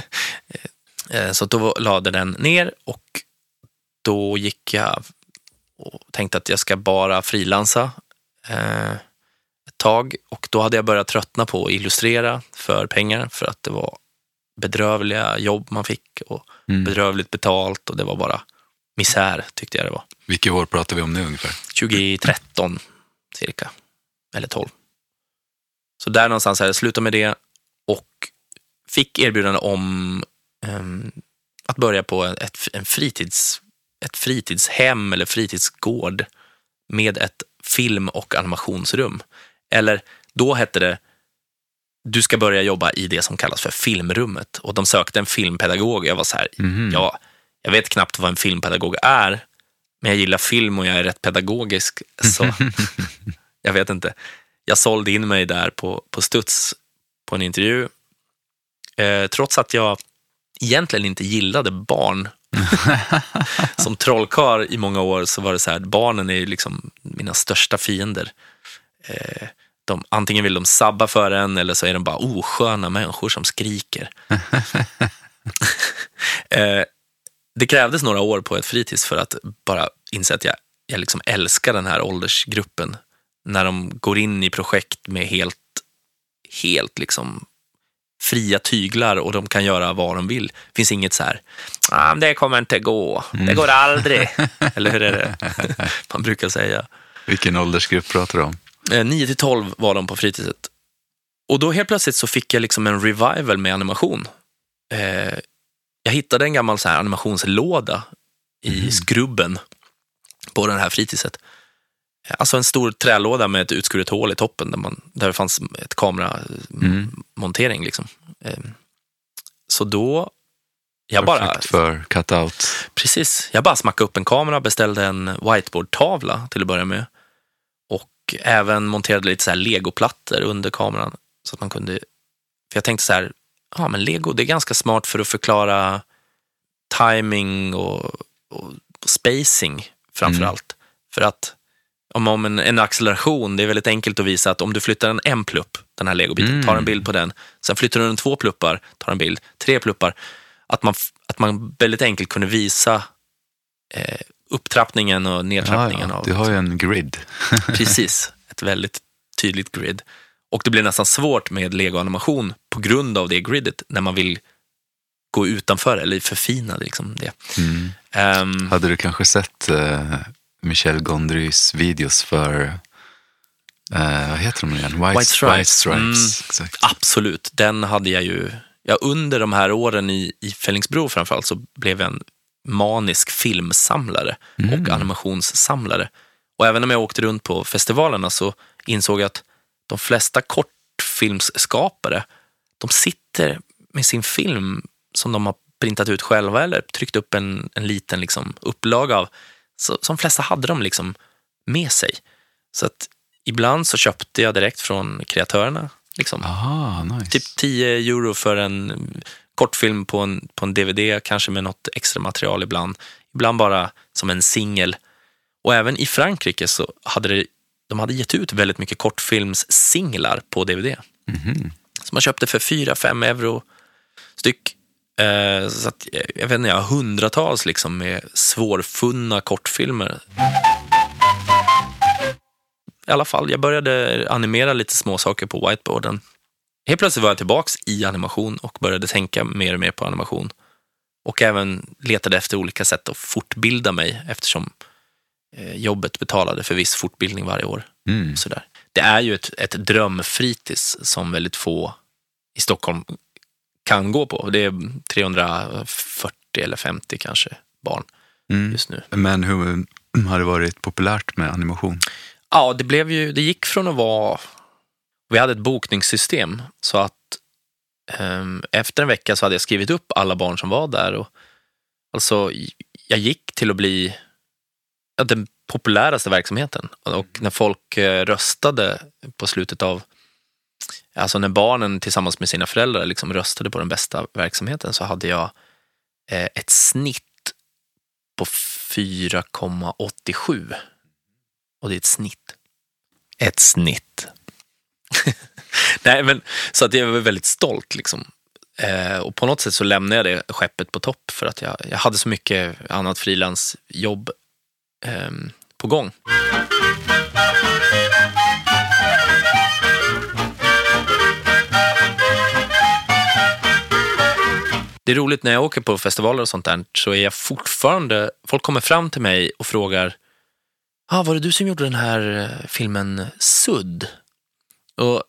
Så då lade den ner och då gick jag och tänkte att jag ska bara frilansa eh, ett tag. Och då hade jag börjat tröttna på att illustrera för pengar för att det var bedrövliga jobb man fick och Mm. bedrövligt betalt och det var bara misär tyckte jag det var. Vilket år pratar vi om nu ungefär? 2013 cirka, eller 12. Så där någonstans hade jag slutat med det och fick erbjudande om ehm, att börja på ett, en fritids, ett fritidshem eller fritidsgård med ett film och animationsrum. Eller då hette det du ska börja jobba i det som kallas för filmrummet. Och de sökte en filmpedagog. Jag var så här, Mhm. ja, jag vet knappt vad en filmpedagog är, men jag gillar film och jag är rätt pedagogisk. <laughs> Så jag vet inte. Jag sålde in mig där på, på studs på en intervju. Eh, trots att jag egentligen inte gillade barn. <laughs> Som trollkarl i många år så var det så här, barnen är ju liksom mina största fiender. Eh, de, antingen vill de sabba för en eller så är de bara osköna människor som skriker. <laughs> eh, det krävdes några år på ett fritids för att bara inse att jag, jag liksom älskar den här åldersgruppen. När de går in i projekt med helt, helt liksom fria tyglar och de kan göra vad de vill. Det finns inget så här, ah, det kommer inte gå, det går aldrig. <laughs> Eller hur är det man brukar säga. Vilken åldersgrupp pratar du om? Eh, 9 till 12 var de på fritidset. Och då helt plötsligt så fick jag liksom en revival med animation. Eh, jag hittade en gammal så här animationslåda i skrubben på det här fritidset. Eh, Alltså en stor trälåda med ett utskuret hål i toppen där, man, där det fanns ett kameramontering. Liksom. Eh, så då, jag bara, Perfekt för cut-out. Precis. Jag bara smackade upp en kamera, beställde en whiteboardtavla till att börja med. Och även monterade lite så här legoplattor under kameran. Så att man kunde... För jag tänkte så här, ja men lego det är ganska smart för att förklara timing och, och spacing framför Mm. allt. För att om, om en, en acceleration, det är väldigt enkelt att visa att om du flyttar en en plupp, den här legobiten, tar en Mm. bild på den, sen flyttar du den två pluppar, tar en bild, tre pluppar, att man, att man väldigt enkelt kunde visa eh, upptrappningen och Ja, nedtrappningen. ja. av, Du har ju en grid. <laughs> Precis, ett väldigt tydligt grid. Och det blir nästan svårt med Lego-animation på grund av det gridet när man vill gå utanför eller förfina liksom det. Mm. Ehm, Hade du kanske sett eh, Michel Gondrys videos för, eh, vad heter de igen? White, White Stripes. White Stripes. Mm. Absolut, den hade jag ju. Ja, under de här åren i, i Fällingsbro framförallt så blev jag en manisk filmsamlare Mm. och animationssamlare. Och även om jag åkte runt på festivalerna så insåg jag att de flesta kortfilmsskapare, de sitter med sin film som de har printat ut själva eller tryckt upp en, en liten liksom upplaga av. Så, som flesta hade de liksom med sig. Så att ibland så köpte jag direkt från kreatörerna. Liksom. Aha, nice. Typ 10 euro för en kortfilm på en, på en DVD, kanske med något extra material ibland. Ibland bara som en singel. Och även i Frankrike så hade det, de hade gett ut väldigt mycket kortfilmssinglar på DVD. Mhm. Som man köpte för 4-5 euro styck. Eh, så att, eh, jag vet inte, jag har hundratals liksom med svårfunna kortfilmer. I alla fall, jag började animera lite små saker på whiteboarden. Helt plötsligt var jag tillbaks i animation och började tänka mer och mer på animation. Och även letade efter olika sätt att fortbilda mig eftersom eh, jobbet betalade för viss fortbildning varje år. Mm. Sådär. Det är ju ett, ett drömfritids som väldigt få i Stockholm kan gå på. Det är 340 eller 50 kanske barn Mm. just nu. Men hur har det varit populärt med animation? Ja, det, blev ju, det gick från att vara... Vi hade ett bokningssystem så att ehm, efter en vecka så hade jag skrivit upp alla barn som var där. Och, alltså, jag gick till att bli ja, den populäraste verksamheten. Och när folk eh, röstade på slutet av... Alltså när barnen tillsammans med sina föräldrar liksom röstade på den bästa verksamheten så hade jag eh, ett snitt på 4,87. Och det är ett snitt. Ett snitt. <laughs> Nej, men så att jag var väldigt stolt liksom. Eh, och på något sätt så lämnade jag det skeppet på topp för att jag, jag hade så mycket annat frilansjobb eh, på gång. Det är roligt när jag åker på festivaler och sånt där så är jag fortfarande, folk kommer fram till mig och frågar ah, var det du som gjorde den här eh, filmen Sudd? Och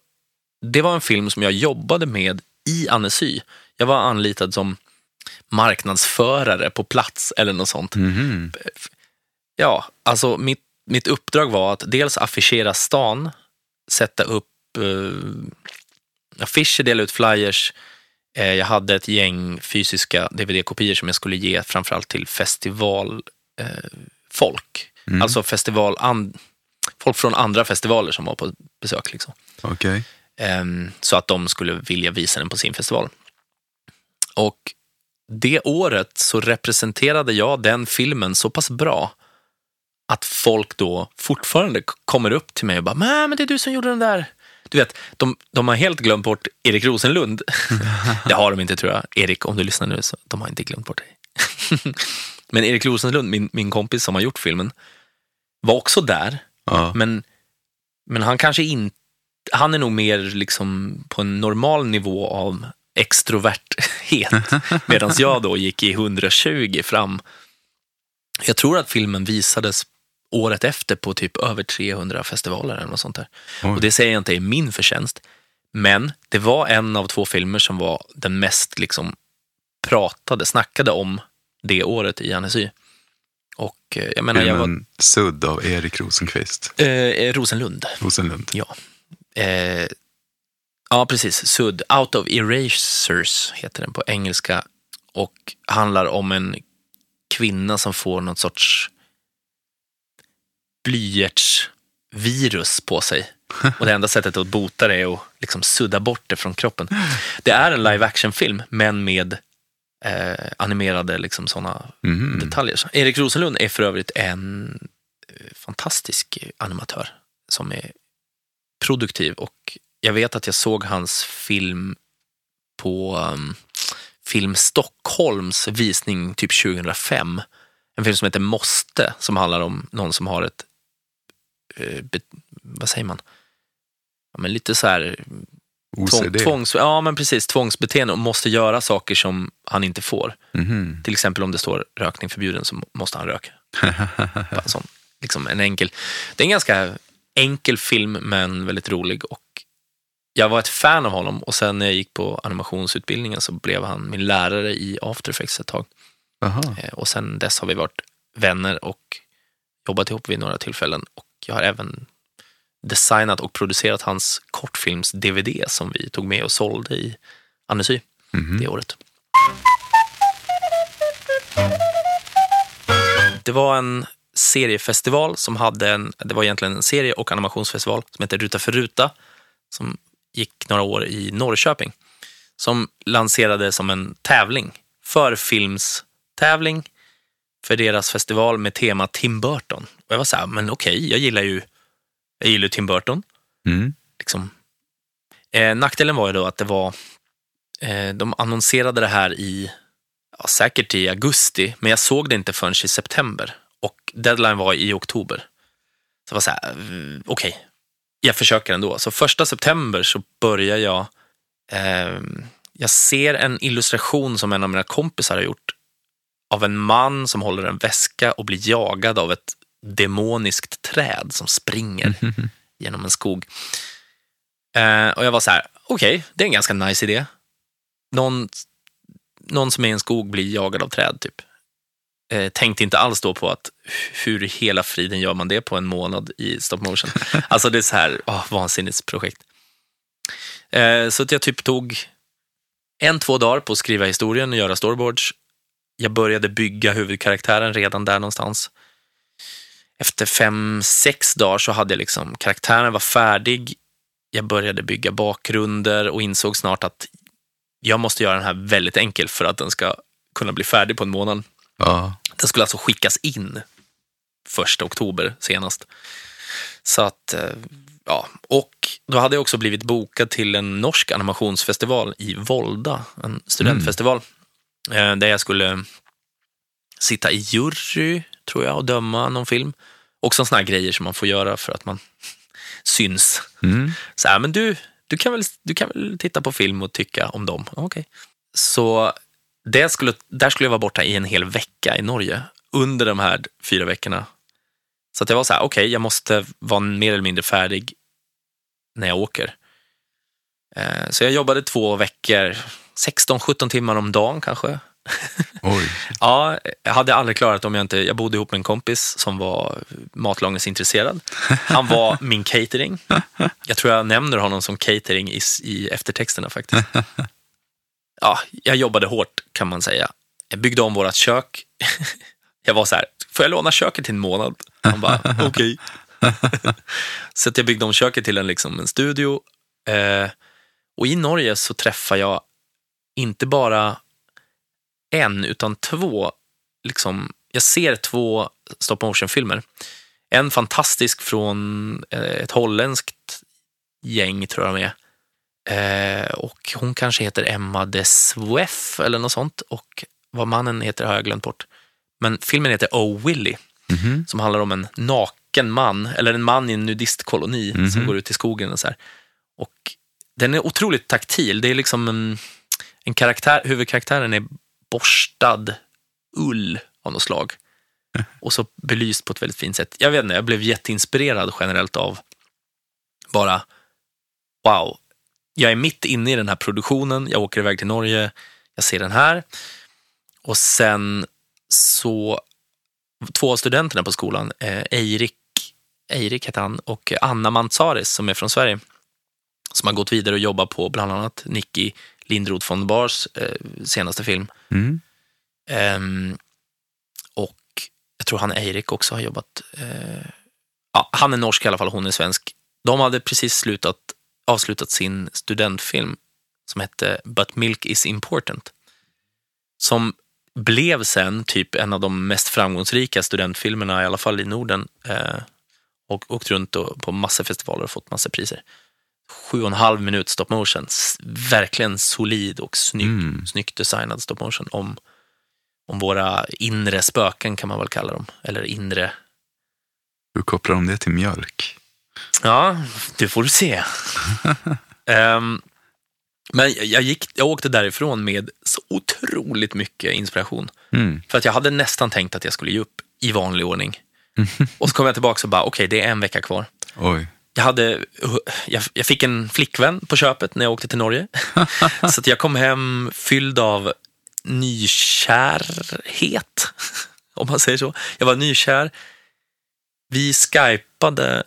det var en film som jag jobbade med i Annecy. Jag var anlitad som marknadsförare på plats eller något sånt. Mhm. Ja, alltså mitt, mitt uppdrag var att dels affischera stan, sätta upp eh, affischer, dela ut flyers. Eh, jag hade ett gäng fysiska DVD-kopior som jag skulle ge framförallt till festivalfolk. Eh, folk. Mm. Alltså festival, an, folk från andra festivaler som var på besök. Liksom. Okej. Ehm, så att de skulle vilja visa den på sin festival. Och det året så representerade jag den filmen så pass bra att folk då fortfarande kommer upp till mig och bara "Men, men det är du som gjorde den där. Du vet, de, de har helt glömt bort Erik Rosenlund. <laughs> det har de inte tror jag. Erik, om du lyssnar nu, så de har inte glömt bort dig. <laughs> men Erik Rosenlund, min, min kompis som har gjort filmen, var också där. Ja. Men, men han kanske inte, han är nog mer liksom på en normal nivå av extroverthet. <laughs> Medan jag då gick i 120 fram. Jag tror att filmen visades året efter på typ över 300 festivaler eller något sånt där. Oj. Och det säger jag inte är min förtjänst. Men det var en av två filmer som var den mest liksom pratade, snackade om det året i Annecy. Och eh, jag menar, jag var Sudd av Erik Rosenqvist. eh, Rosenlund. Rosenlund. Ja. Eh, ja, precis. Sudd. Out of Erasers heter den på engelska. Och handlar om en kvinna som får något sorts blyertsvirus på sig. <laughs> Och det enda sättet att bota det är att liksom sudda bort det från kroppen. Det är en live action-film, men med eh, animerade liksom såna Mhm. detaljer. Så Erik Rosenlund är för övrigt en eh, fantastisk animatör som är produktiv och jag vet att jag såg hans film på um, Film Stockholms visning typ 2005. En film som heter Måste som handlar om någon som har ett, eh, be, vad säger man, ja, men lite så här OCD. tvångs, ja men precis, tvångsbeteende och måste göra saker som han inte får. Mhm. Till exempel om det står rökning förbjuden så måste han röka. <laughs> Sån, liksom en enkel, det är en ganska enkel film men väldigt rolig och jag var ett fan av honom och sen när jag gick på animationsutbildningen så blev han min lärare i After Effects ett tag. Jaha. Eh, Och sen dess har vi varit vänner och jobbat ihop vid några tillfällen och jag har även designat och producerat hans kortfilms-DVD som vi tog med och sålde i Annecy Mhm. det året. Det var en seriefestival som hade en, det var egentligen en serie och animationsfestival som heter Ruta för ruta som gick några år i Norrköping. Som lanserade som en tävling, för filmstävling för deras festival med tema Tim Burton. Och jag var så här, men okej, jag gillar ju jag gillar Tim Burton Mm. liksom. Eh, nackdelen var ju då att det var Eh, de annonserade det här i, ja, säkert i augusti, men jag såg det inte förrän i september. Och deadline var i oktober. Så jag var så här, mm, okej, okay, jag försöker ändå. Så första september så börjar jag, eh, jag ser en illustration som en av mina kompisar har gjort av en man som håller en väska och blir jagad av ett demoniskt träd som springer <laughs> mm -hmm. genom en skog. Eh, och jag var så här, okej, okay, det är en ganska nice idé. Någon, någon som är i en skog blir jagad av träd, typ. Eh, tänkte inte alls då på att hur i hela friden gör man det på en månad i stop motion? <laughs> alltså det är så här, oh, vansinnigt projekt. Eh, så att jag typ tog en, två dagar på att skriva historien och göra storyboards. Jag började bygga huvudkaraktären redan där någonstans. Efter fem, sex dagar så hade jag liksom, karaktären var färdig. Jag började bygga bakgrunder och insåg snart att jag måste göra den här väldigt enkel för att den ska kunna bli färdig på en månad. Ja. Den skulle alltså skickas in första oktober senast. Så att, eh, ja, och då hade jag också blivit bokad till en norsk animationsfestival i Volda, en studentfestival, mm. där jag skulle sitta i jury, tror jag, och döma någon film. Också sådana här grejer som man får göra för att man <laughs> syns. Mm. Så här, men du, du, kan väl, du kan väl titta på film och tycka om dem? Okay. Så det skulle, där skulle jag vara borta i en hel vecka i Norge under de här fyra veckorna. Så att jag var så här, okej, okay, jag måste vara mer eller mindre färdig när jag åker. Eh, så jag jobbade två veckor, 16-17 timmar om dagen kanske. Oj. <laughs> ja, jag hade aldrig klarat om jag inte, jag bodde ihop med en kompis som var matlagningsintresserad. Han var <laughs> min catering. Jag tror jag nämner honom som catering i, i eftertexterna faktiskt ja, jag jobbade hårt kan man säga. Jag byggde om vårt kök. <laughs> Jag var så här, får jag låna köket till en månad? Han bara, okej. Okay. så jag byggde om köket till en, liksom, en studio. Eh, och i Norge så träffar jag inte bara en, utan två, liksom, jag ser två stop motion-filmer. En fantastisk från eh, ett holländskt gäng, tror jag de är, Eh, och hon kanske heter Emma de Sweff eller något sånt. Och vad mannen heter har jag glömt bort. Men filmen heter Oh Willy, mm -hmm. som handlar om en naken man, eller en man i en nudistkoloni mm -hmm. som går ut i skogen och så här. Och den är otroligt taktil. Det är liksom en, en karaktär, huvudkaraktären är borstad ull av något slag. Och så belyst på ett väldigt fint sätt. Jag vet inte, jag blev jätteinspirerad generellt av bara, wow, jag är mitt inne i den här produktionen, jag åker iväg till Norge, jag ser den här. Och sen så, två av studenterna på skolan, eh, Eirik, Eirik heter han, och Anna Mantsaris som är från Sverige, som har gått vidare och jobbat på bland annat Nicky Lindroth von Bars eh, senaste film. Mm. Um, och jag tror han Eirik också har jobbat, eh, ja, han är norsk i alla fall, hon är svensk. De hade precis slutat avslutat sin studentfilm som hette But Milk is important. Som blev sen typ en av de mest framgångsrika studentfilmerna, i alla fall i Norden. Eh, och åkt runt och, på massa festivaler och fått massa priser. Sju och en halv minut stop motion. Verkligen solid och snygg, mm. snyggt designad stop motion om, om våra inre spöken kan man väl kalla dem. Eller inre... Hur kopplar de det till mjölk? Ja, det får du se. um, <laughs> men jag, gick, jag åkte därifrån med så otroligt mycket inspiration. Mm. För att jag hade nästan tänkt att jag skulle ge upp i vanlig ordning. <laughs> Och så kom jag tillbaka och bara, okej, okay, det är en vecka kvar. Oj. Jag, hade, jag, jag, fick en flickvän på köpet när jag åkte till Norge. <laughs> så att jag kom hem fylld av nykärhet, <laughs> om man säger så. Jag var nykär. Vi skypade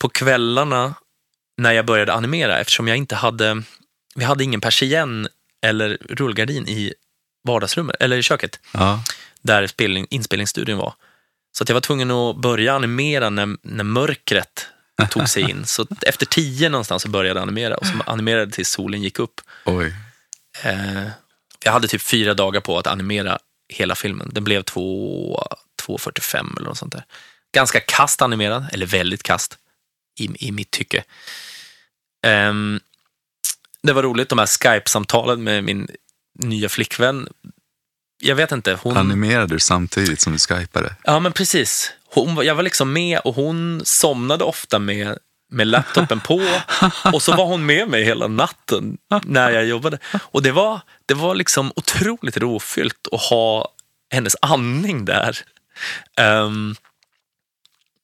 på kvällarna när jag började animera, eftersom jag inte hade, vi hade ingen persienn eller rullgardin i vardagsrummet, eller i köket, ja. där spelning, inspelningsstudion var. Så att jag var tvungen att börja animera när, när mörkret tog sig in. Så efter tio någonstans så började jag animera och så animerade tills solen gick upp. Oj. Eh, jag hade typ fyra dagar på att animera hela filmen. Den blev 2.45 eller något sånt där. Ganska kast animerad, eller väldigt kast i, i mitt tycke. Um, det var roligt, de här Skype-samtalen med min nya flickvän. Jag vet inte, hon... Animerade du samtidigt som du skypade? Ja, men precis. Hon, jag var liksom med och hon somnade ofta med, med laptopen på och så var hon med mig hela natten när jag jobbade. Och det var, det var liksom otroligt rofyllt att ha hennes andning där. Ehm,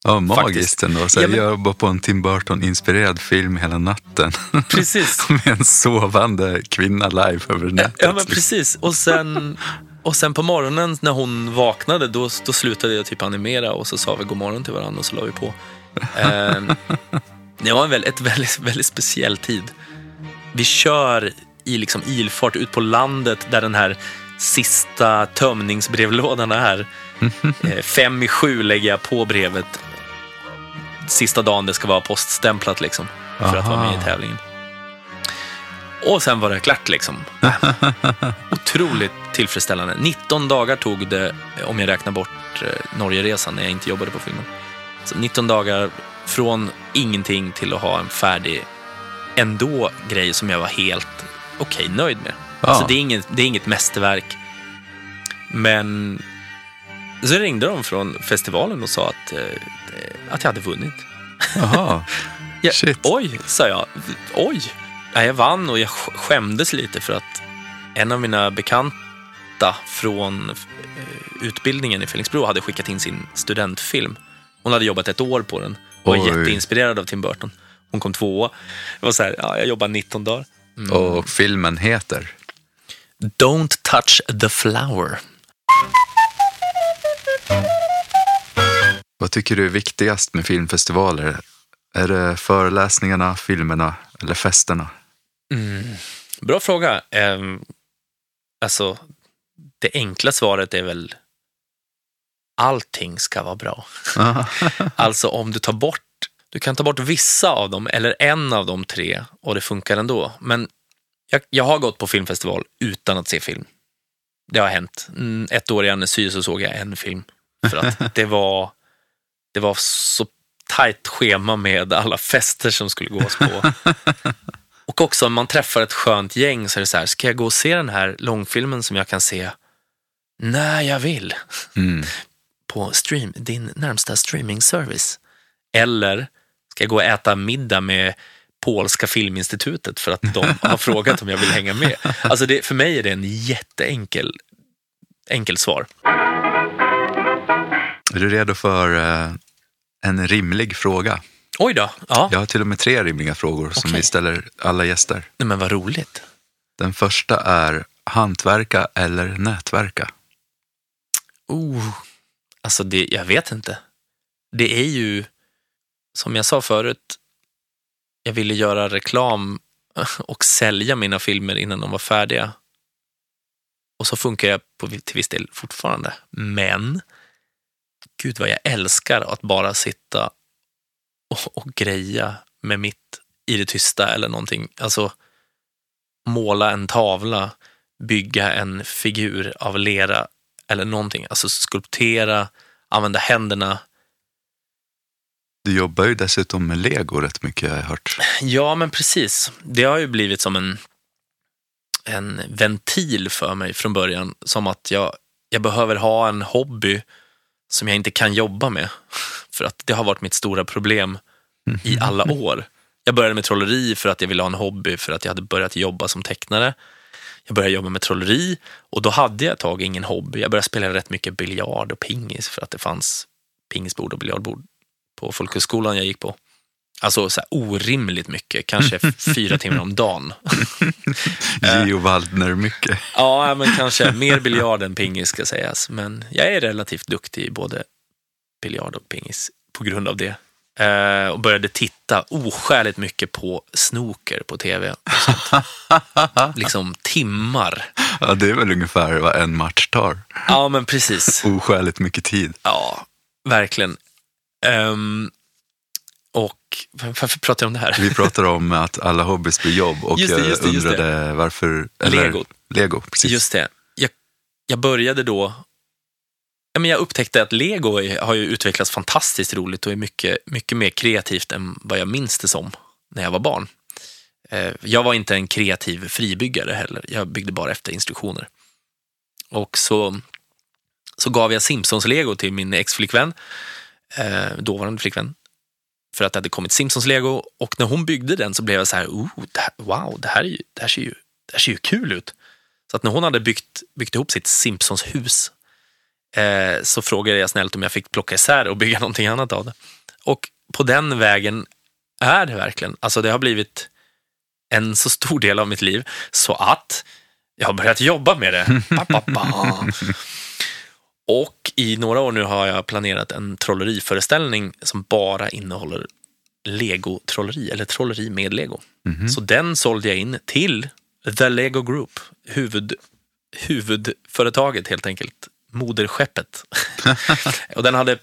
Ja, magiskt Faktiskt. ändå. Så Ja, jag men- jobbar på en Tim Burton-inspirerad film hela natten. precis. <laughs> Med en sovande kvinna live över nätet. Ja, men precis. Och sen, och sen på morgonen när hon vaknade, då, då slutade jag typ animera och så sa vi god morgon till varandra och så la vi på. <laughs> Ehm, det var en väldigt, ett väldigt, väldigt speciell tid. Vi kör i liksom ilfart ut på landet där den här sista tömningsbrevlådan är. <laughs> Eh, Fem i sju lägger jag på brevet sista dagen det ska vara poststämplat liksom, för att vara med i Aha. tävlingen. Och sen var det klart liksom. <laughs> Otroligt tillfredsställande. 19 dagar tog det, om jag räknar bort eh, Norgeresan när jag inte jobbade på filmen. Så 19 dagar från ingenting till att ha en färdig, ändå grej som jag var helt okej nöjd med. Ja. Alltså det är, inget, det är inget mästerverk. Men så ringde de från festivalen och sa att, eh, att jag hade vunnit. Jaha. <laughs> Ja, Shit. Oj, sa jag. Oj. Ja, jag vann och jag sk- skämdes lite för att en av mina bekanta från eh, utbildningen i Felixbro hade skickat in sin studentfilm. Hon hade jobbat ett år på den och var Oj. jätteinspirerad av Tim Burton. Hon kom tvåa. Det var så här, ja, jag jobbar 19 dagar. Och filmen heter? Don't touch the flower. Vad tycker du är viktigast med filmfestivaler? Är det föreläsningarna, filmerna eller festerna? Bra fråga. Um, alltså, det enkla svaret är väl allting ska vara bra. <laughs> Alltså om du tar bort, du kan ta bort vissa av dem eller en av de tre och det funkar ändå. Men jag, jag har gått på filmfestival utan att se film. Det har hänt. Mm, Ett år i Annecy så såg jag en film. För att <laughs> det var, det var så tajt schema med alla fester som skulle gås på. <laughs> Och också om man träffar ett skönt gäng så är det så här, ska jag gå och se den här långfilmen som jag kan se när jag vill? Mm. <laughs> på stream, din närmsta streamingservice? Eller ska jag gå och äta middag med Polska filminstitutet för att de har <laughs> frågat om jag vill hänga med? Alltså det, för mig är det en jätteenkel enkel svar. Är du redo för eh, en rimlig fråga? Oj då, ja, Jag har till och med tre rimliga frågor som Okej. vi ställer alla gäster. Nej, men vad roligt. Den första är hantverka eller nätverka? Oh, alltså det, jag vet inte. Det är ju, som jag sa förut, jag ville göra reklam <laughs> och sälja mina filmer innan de var färdiga. Och så funkar jag på, till viss del fortfarande. Men, gud vad jag älskar att bara sitta och, och greja med mitt i det tysta eller någonting. Alltså, måla en tavla, bygga en figur av lera eller någonting. Alltså skulptera, använda händerna. Du jobbar ju dessutom med lego rätt mycket har jag hört. Ja, men precis. Det har ju blivit som en, en ventil för mig från början. Som att jag, jag behöver ha en hobby som jag inte kan jobba med. För att det har varit mitt stora problem i alla år. Jag började med trolleri för att jag ville ha en hobby för att jag hade börjat jobba som tecknare. Jag började jobba med trolleri och då hade jag ett tag ingen hobby. Jag började spela rätt mycket biljard och pingis för att det fanns pingisbord och biljardbord på folkhögskolan jag gick på. Alltså så här orimligt mycket, kanske <laughs> fyra timmar om dagen. <laughs> Geo Waldner mycket. Ja, men kanske mer biljard än pingis ska sägas. Men jag är relativt duktig i både biljard och pingis på grund av det. Eh, och började titta oskäligt mycket på snooker på tv. <laughs> Liksom timmar. Ja, det är väl ungefär vad en match tar. Ja, men precis. Oskäligt mycket tid. Ja, verkligen. Ehm, och varför pratar jag om det här? Vi pratar om att alla hobbys blir jobb och Just det, jag just det, just det. undrade varför... Eller, Lego. Lego, precis. Just det. Jag, jag började då... Ja, men jag upptäckte att lego har ju utvecklats fantastiskt roligt och är mycket, mycket mer kreativt än vad jag minns det som när jag var barn. Eh, jag var inte en kreativ fribyggare heller. Jag byggde bara efter instruktioner. Och så, så gav jag Simpsons-lego till min ex-flickvän, eh, dåvarande flickvän, för att det hade kommit Simpsons-lego. Och när hon byggde den så blev jag så här, oh, det här wow, det här, är ju, det, här ser ju, det här ser ju kul ut. Så att när hon hade byggt, byggt ihop sitt Simpsons-hus eh, så frågade jag snällt om jag fick plocka isär och bygga <laughs> någonting annat av det. Och på den vägen är det verkligen. Alltså det har blivit en så stor del av mitt liv så att jag har börjat jobba med det. Ba, ba, ba. Och i några år nu har jag planerat en trolleriföreställning som bara innehåller Lego-trolleri, eller trolleri med Lego. Så den sålde jag in till The Lego Group, huvud, huvudföretaget helt enkelt, moderskeppet. <laughs> och den hade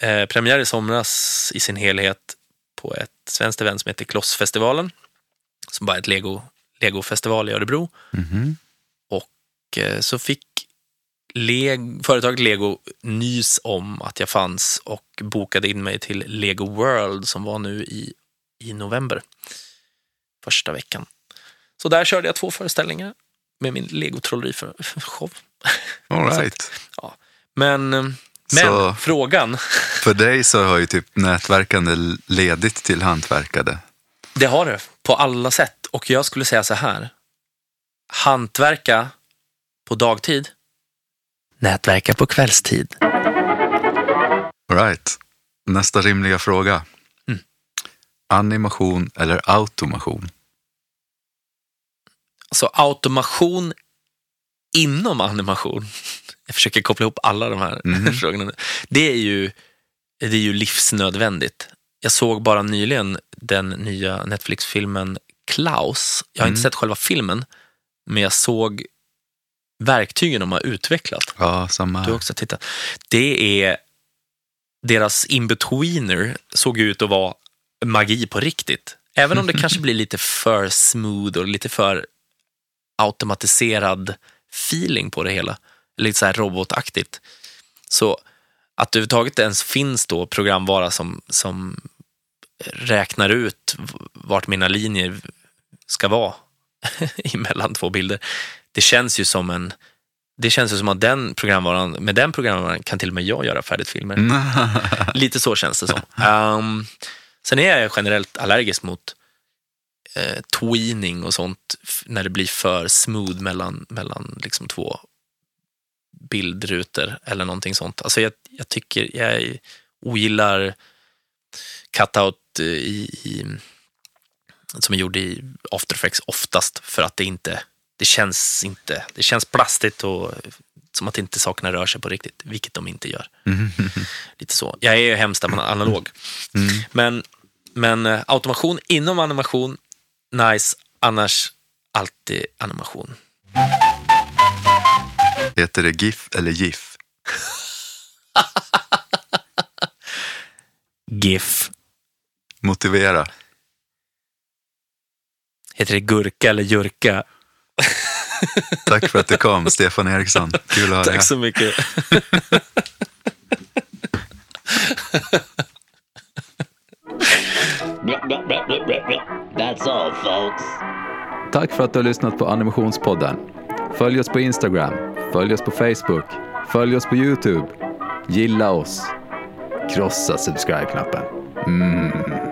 eh, premiär i somras i sin helhet på ett svenskt event som heter Klossfestivalen, som bara är ett Lego, Lego-festival i Örebro. Och eh, så fick Leg företaget Lego nys om att jag fanns och bokade in mig till Lego World som var nu i, i november, första veckan. Så där körde jag två föreställningar med min Lego-trolleri-show. All right. Ja. Men, eh, men Så- frågan, För dig så har ju typ nätverkande ledigt till hantverkade. det har det på alla sätt. Och jag skulle säga så här. Hantverka på dagtid, nätverka på kvällstid. All right. Nästa rimliga fråga. Mm. Animation eller automation? Alltså automation inom animation. <laughs> Jag försöker koppla ihop alla de här Mhm. <laughs> frågorna. nu. Det är, ju, det är ju livsnödvändigt. Jag såg bara nyligen den nya Netflix-filmen Klaus. Jag har inte Mm. sett själva filmen, men jag såg verktygen de har utvecklat. Ja, samma Du har också tittat. Det är deras in-betweener såg ut att vara magi på riktigt. Även om det <laughs> kanske blir lite för smooth och lite för automatiserad feeling på det hela. Lite så här robotaktigt. Så att det överhuvudtaget ens finns då programvara som, som räknar ut vart mina linjer ska vara <laughs> emellan två bilder. Det känns ju som en det känns ju som att den programvaran, med den programvaran kan till och med jag göra färdigt filmer. <laughs> Lite så känns det som. Um, sen är jag generellt allergisk mot eh, tweening och sånt när det blir för smooth mellan, mellan liksom två bildrutor eller någonting sånt. Alltså jag, jag tycker, jag ogillar cutout eh, i, i, som är gjord i After Effects oftast för att det inte, det känns inte, det känns plastigt och som att inte sakerna rör sig på riktigt, vilket de inte gör. <laughs> Lite så. Jag är ju hemskt analog. Men, men eh, automation inom animation, nice. Annars alltid animation. Heter det GIF eller GIF? <laughs> GIF. Motivera. Heter det gurka eller jurka? <laughs> Tack för att du kom, Stefan Eriksson. Kul att höra. Tack så mycket. <laughs> That's all, folks. Tack för att du har lyssnat på Animationspodden. Följ oss på Instagram, följ oss på Facebook, följ oss på YouTube. Gilla oss. Krossa subscribe-knappen. Mm.